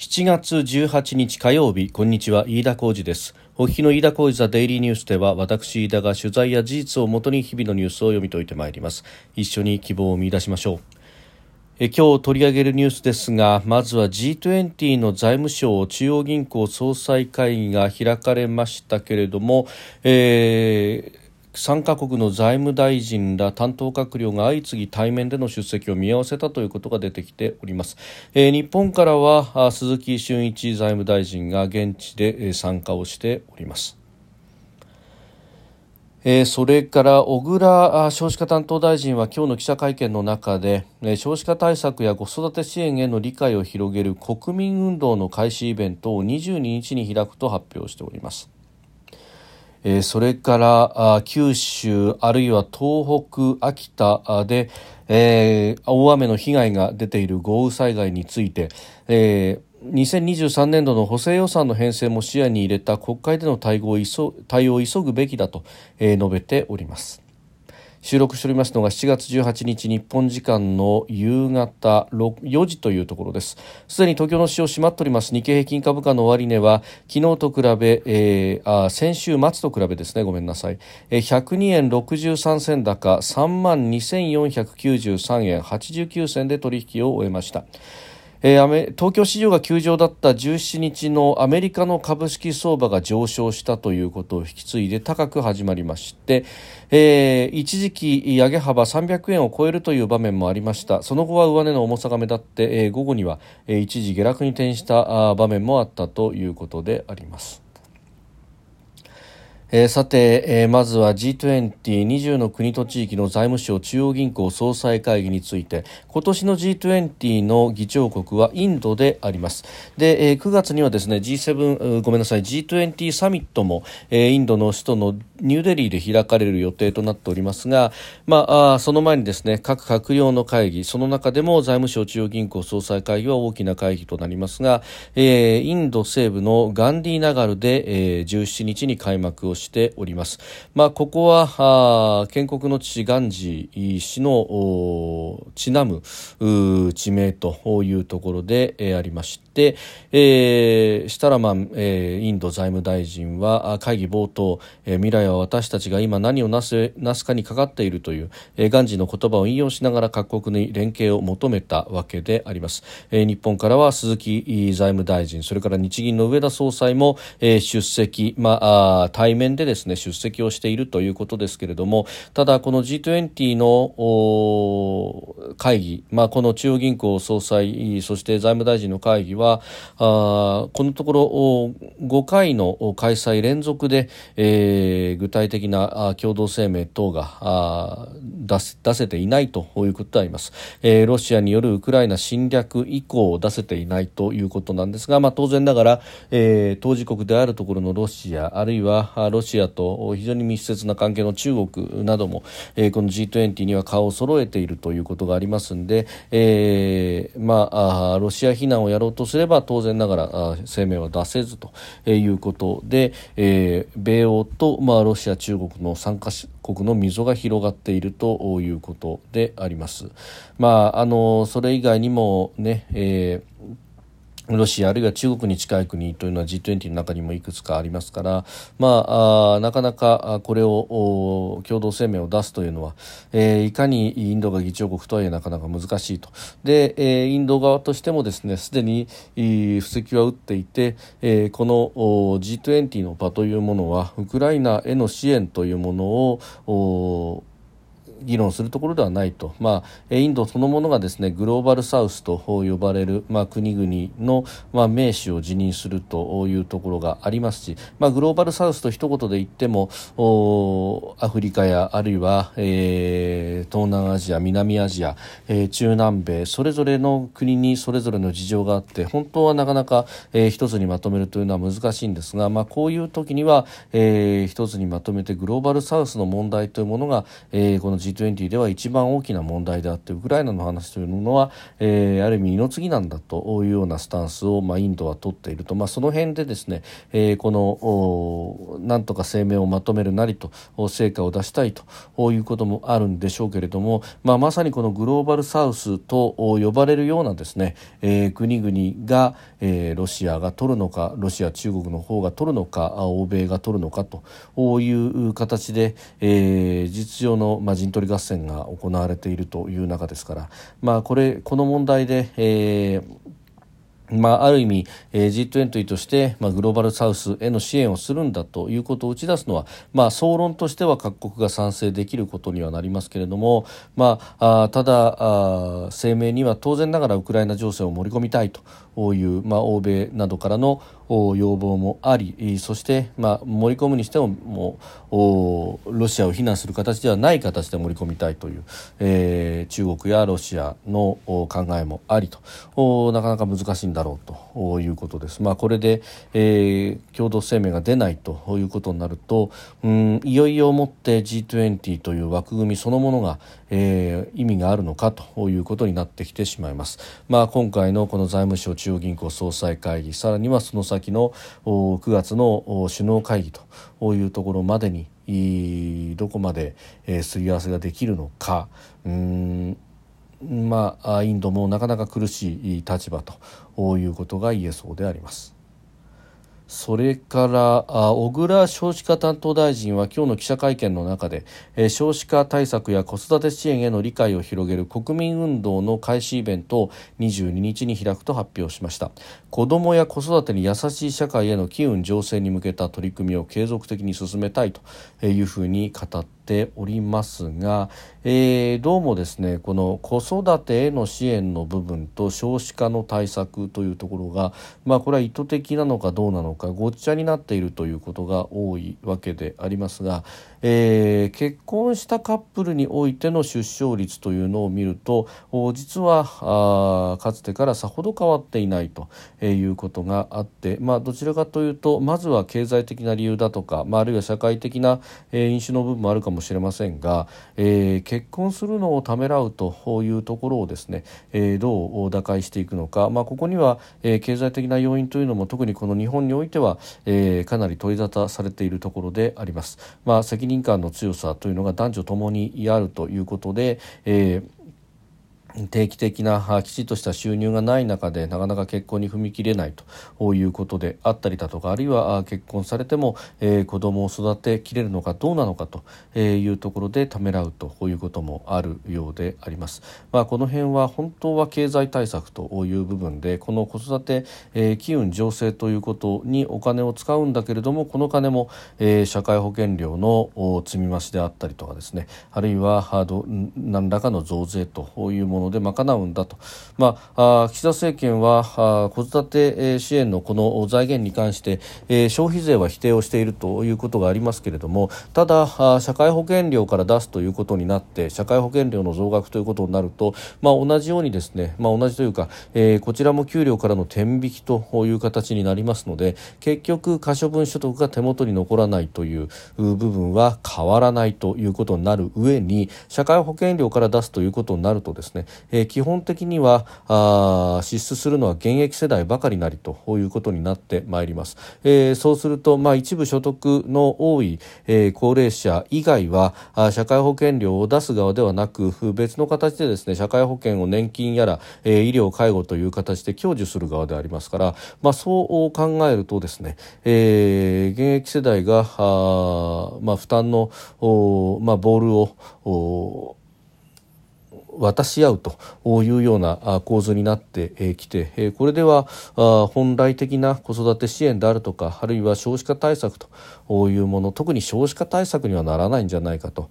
7月18日火曜日こんにちは飯田浩二です。お聞きの飯田浩二ザデイリーニュースでは私飯田が取材や事実をもとに日々のニュースを読み解いてまいります。一緒に希望を見出しましょう。え今日取り上げるニュースですがまずは G20 の財務省中央銀行総裁会議が開かれましたけれども、えー3カ国の財務大臣ら担当閣僚が相次ぎ対面での出席を見合わせたということが出てきております、えー、日本からは鈴木俊一財務大臣が現地で参加をしておりますえー、それから小倉少子化担当大臣は今日の記者会見の中で、えー、少子化対策や子育て支援への理解を広げる国民運動の開始イベントを22日に開くと発表しております。え、それから九州あるいは東北、秋田で、えー、大雨の被害が出ている豪雨災害について、えー、2023年度の補正予算の編成も視野に入れた国会での対応を急ぐべきだと、述べております。収録しておりますのが7月18日日本時間の夕方4時というところです。すでに東京の市場閉まっております。日経平均株価の終値は昨日と比べ、えー、あ先週末と比べですね。ごめんなさい、えー、102円63銭高3万2493円89銭で取引を終えました。えー、東京市場が休場だった17日のアメリカの株式相場が上昇したということを引き継いで高く始まりまして、えー、一時期上げ幅300円を超えるという場面もありましたその後は上値の重さが目立って、えー、午後には、一時下落に転した場面もあったということであります。えー、さて、えー、まずは G2020 の国と地域の財務省中央銀行総裁会議について今年の G20 の議長国はインドであります。で、えー、9月にはですね G7 ごめんなさい G20 サミットも、えー、インドの首都のニューデリーで開かれる予定となっておりますが、まあ、あその前にですね各閣僚の会議その中でも財務省中央銀行総裁会議は大きな会議となりますが、えー、インド西部のガンディーナガルで、えー、17日に開幕をしております。まあ、ここはあ建国の父ガンジー氏のちなむ地名というところで、えー、ありまして、えー、シタラマン、えー、インド財務大臣は会議冒頭、えー、未来は私たちが今何をなすなすかにかかっているという、えー、ガンジーの言葉を引用しながら各国に連携を求めたわけであります、えー、日本からは鈴木財務大臣それから日銀の上田総裁も、えー、出席、まあ、対面でですね出席をしているということですけれどもただこの G20 の会議、まあ、この中央銀行総裁そして財務大臣の会議はあこのところ5回の開催連続で、えー、具体的な共同声明等が出出せていないということであります、えー、ロシアによるウクライナ侵略以降出せていないということなんですが、まあ、当然ながら、えー、当事国であるところのロシアあるいはロシアロシアと非常に密接な関係の中国なども、えー、この G20 には顔を揃えているということがありますので、えーまあ、ロシア非難をやろうとすれば当然ながら声明は出せずということで、えー、米欧と、まあ、ロシア、中国の参加国の溝が広がっているということであります。まあ、あのそれ以外にもね、えーロシアあるいは中国に近い国というのは G20 の中にもいくつかありますから、まあ、あなかなかこれを共同声明を出すというのは、えー、いかにインドが議長国とはいえなかなか難しいと。で、えー、インド側としてもですねすでに布石は打っていて、えー、この G20 の場というものはウクライナへの支援というものを議論するところではないと、まあ、インドそのものがですねグローバルサウスと呼ばれる、まあ、国々の、まあ、名士を辞任するというところがありますし、まあ、グローバルサウスと一言で言ってもアフリカやあるいは、えー、東南アジア南アジア、えー、中南米それぞれの国にそれぞれの事情があって本当はなかなか、えー、一つにまとめるというのは難しいんですが、まあ、こういう時には、えー、一つにまとめてグローバルサウスの問題というものが、えー、この G G20 では一番大きな問題であってウクライナの話というのは、えー、ある意味二の次なんだというようなスタンスを、まあ、インドは取っていると、まあ、その辺でですね、えー、このなんとか声明をまとめるなりと成果を出したいということもあるんでしょうけれども、まあ、まさにこのグローバルサウスと呼ばれるようなですね、えー、国々が、えー、ロシアが取るのかロシア中国の方が取るのか欧米が取るのかという形で、えー、実上の、まあ、陣取り合戦が行われているという中ですから、まあ、これこの問題で、えーまあ、ある意味、えー、G20 として、まあ、グローバルサウスへの支援をするんだということを打ち出すのは、まあ、総論としては各国が賛成できることにはなりますけれども、まあ、あただあ声明には当然ながらウクライナ情勢を盛り込みたいという、まあ、欧米などからの要望もありそして、まあ、盛り込むにしてももうロシアを非難する形ではない形で盛り込みたいという、えー、中国やロシアの考えもありとなかなか難しいんだろうということです。まあ、これで、えー、共同声明が出ないということになるとうんいよいよもって G20 という枠組みそのものが、えー、意味があるのかということになってきてしまいます。まあ、今回のこの財務省中央銀行総裁会議さらにはその先先の9月の首脳会議というところまでにどこまで、すり合わせができるのかうんまあインドもなかなか苦しい立場ということが言えそうであります。それから小倉少子化担当大臣は今日の記者会見の中で、えー、少子化対策や子育て支援への理解を広げる国民運動の開始イベントを22日に開くと発表しました。子どもや子育てに優しい社会への機運醸成に向けた取り組みを継続的に進めたいというふうに語ってておりますが、えー、どうもですねこの子育てへの支援の部分と少子化の対策というところが、まあ、これは意図的なのかどうなのかごっちゃになっているということが多いわけでありますが、えー、結婚したカップルにおいての出生率というのを見ると実はかつてからさほど変わっていないということがあって、まあ、どちらかというとまずは経済的な理由だとか、まあ、あるいは社会的な、えー、飲酒の部分もあるかももしれませんが、えー、結婚するのをためらうというところをですね、えー、どう打開していくのか、まあ、ここには、えー、経済的な要因というのも特にこの日本においては、えー、かなり取り沙汰されているところであります。まあ、責任感の強さというのが男女ともにあるということで、えー定期的なきちっとした収入がない中でなかなか結婚に踏み切れないということであったりだとかあるいは結婚されても、えー、子供を育てきれるのかどうなのかというところでためらうということもあるようであります。まあ、この辺は本当は経済対策という部分でこの子育て、えー、機運醸成ということにお金を使うんだけれどもこの金も、えー、社会保険料の積み増しであったりとかですねあるいは何らかの増税というものもので賄うんだと、まあ、岸田政権は子育て支援のこの財源に関して、えー、消費税は否定をしているということがありますけれどもただ社会保険料から出すということになって社会保険料の増額ということになると、まあ、同じようにですね、まあ、同じというか、えー、こちらも給料からの天引きという形になりますので結局可処分所得が手元に残らないという部分は変わらないということになる上に社会保険料から出すということになるとですねえー、基本的にはあ支出するのは現役世代ばかりなりということになってまいります、えー、そうすると、まあ、一部所得の多い、えー、高齢者以外はあ社会保険料を出す側ではなく別の形でですね社会保険を年金やら、えー、医療介護という形で享受する側でありますから、まあ、そう考えるとですね、えー、現役世代があ、まあ、負担のお、まあ、ボールを渡し合うというような構図になってきてこれでは本来的な子育て支援であるとかあるいは少子化対策というもの特に少子化対策にはならないんじゃないかと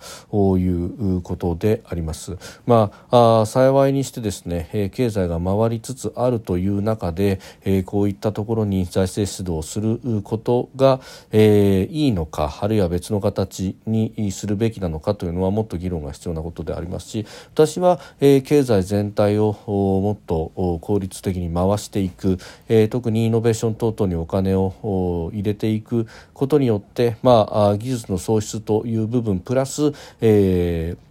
いうことであります。まあ、幸いにしてですね経済が回りつつあるという中でこういったところに財政出動することがいいのかあるいは別の形にするべきなのかというのはもっと議論が必要なことでありますし私は経済全体をもっと効率的に回していく。特にイノベーション等々にお金を入れていくことによって、まあ、技術の創出という部分プラス、えー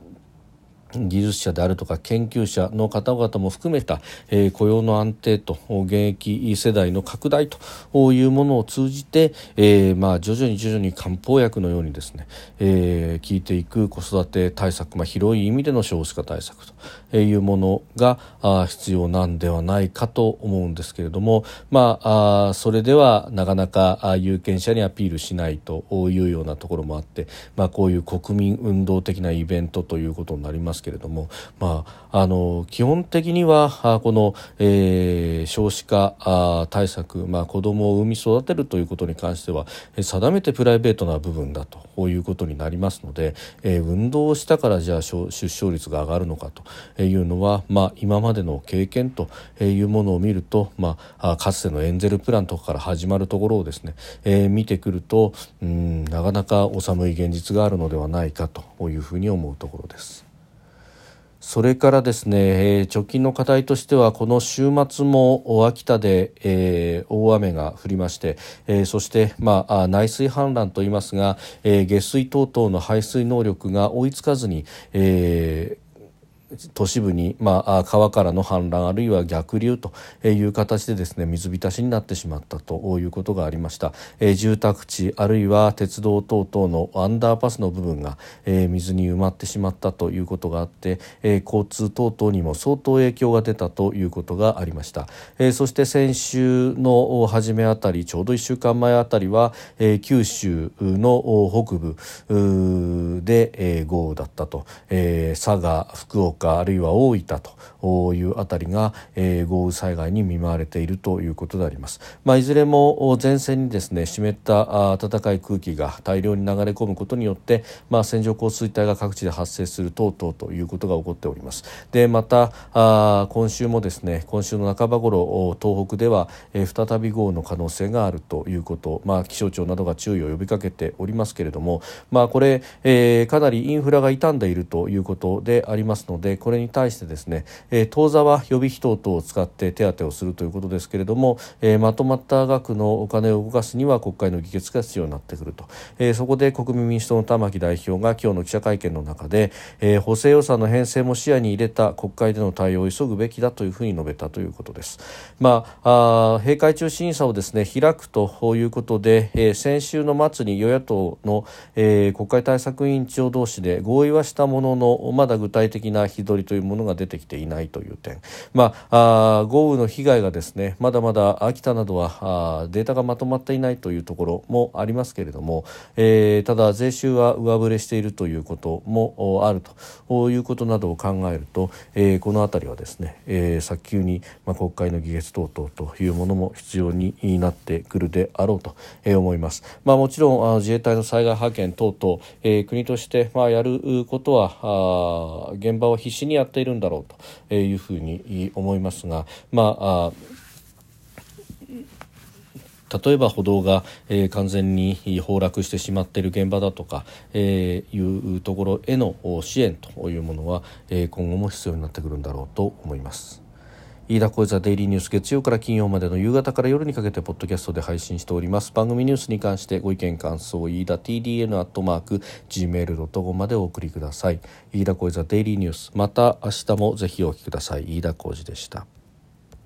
技術者であるとか研究者の方々も含めた、え、雇用の安定と現役世代の拡大というものを通じて、え、まあ徐々に徐々に漢方薬のようにですね、えー、効いていく子育て対策、まあ、広い意味での少子化対策と。いうものが必要なんではないかと思うんですけれども、まあ、それではなかなか有権者にアピールしないというようなところもあって、まあ、こういう国民運動的なイベントということになりますけれども、まあ、あの基本的にはこの、えー、少子化対策、まあ、子どもを産み育てるということに関しては定めてプライベートな部分だということになりますので、えー、運動をしたからじゃあ出生率が上がるのかと。いうのは、まあ、今までの経験というものを見ると、まあ、かつてのエンゼルプランとかから始まるところをですね、えー、見てくるとうんなかなかお寒い現実があるのではないかというふうに思うところです。それからですね、えー、直近の課題としてはこの週末も秋田で、えー、大雨が降りまして、えー、そして、まあ、内水氾濫といいますが、えー、下水等々の排水能力が追いつかずに、えー都市部に、まあ、川からの氾濫あるいは逆流という形でですね水浸しになってしまったということがありました、えー、住宅地あるいは鉄道等々のアンダーパスの部分が、えー、水に埋まってしまったということがあって、えー、交通等々にも相当影響が出たということがありました、えー、そして先週の初めあたりちょうど1週間前あたりは、えー、九州の北部で、えー、豪雨だったと、えー、佐賀福岡岡あるいは大分という辺りが、えー、豪雨災害に見舞われているということであります。まあ、いずれも前線にですね湿った暖かい空気が大量に流れ込むことによって、まあ、線状降水帯が各地で発生する等々ということが起こっております。でまたあ今週もですね今週の半ば頃東北では、えー、再び豪雨の可能性があるということ、まあ、気象庁などが注意を呼びかけておりますけれども、まあ、これ、えー、かなりインフラが傷んでいるということでありますのでこれに対してですね、えー、当座は予備費等々を使って手当をするということですけれども、えー、まとまった額のお金を動かすには国会の議決が必要になってくると、えー、そこで国民民主党の玉木代表が今日の記者会見の中で、えー、補正予算の編成も視野に入れた国会での対応を急ぐべきだというふうに述べたということです。まあ、あ閉会中審査をですね開くということで、えー、先週の末に与野党の、えー、国会対策委員長同士で合意はしたもののまだ具体的な日取りというものが出てきていないという点、まあ、あ豪雨の被害がですねまだまだ秋田などはあデータがまとまっていないというところもありますけれども、えー、ただ税収は上振れしているということもあるということなどを考えると、えー、この辺りはですね、えー、早急に、まあ、国会の議決等々というものも必要になってくるであろうと、えー、思います。まあ、もちろん自衛隊の災害派遣等々、えー、国として、まあ、やることはあ現場は必死にやっているんだろうというふうに思いますが、まあ例えば歩道が、えー、完全に崩落してしまっている現場だとか、えー、いうところへの支援というものは、えー、今後も必要になってくるんだろうと思います。飯田小泉デイリーニュース月曜から金曜までの夕方から夜にかけてポッドキャストで配信しております。番組ニュースに関してご意見感想飯田 TDN アットマーク Gmail.com までお送りください。飯田小泉デイリーニュース。また明日もぜひお聞きください。飯田小泉でした。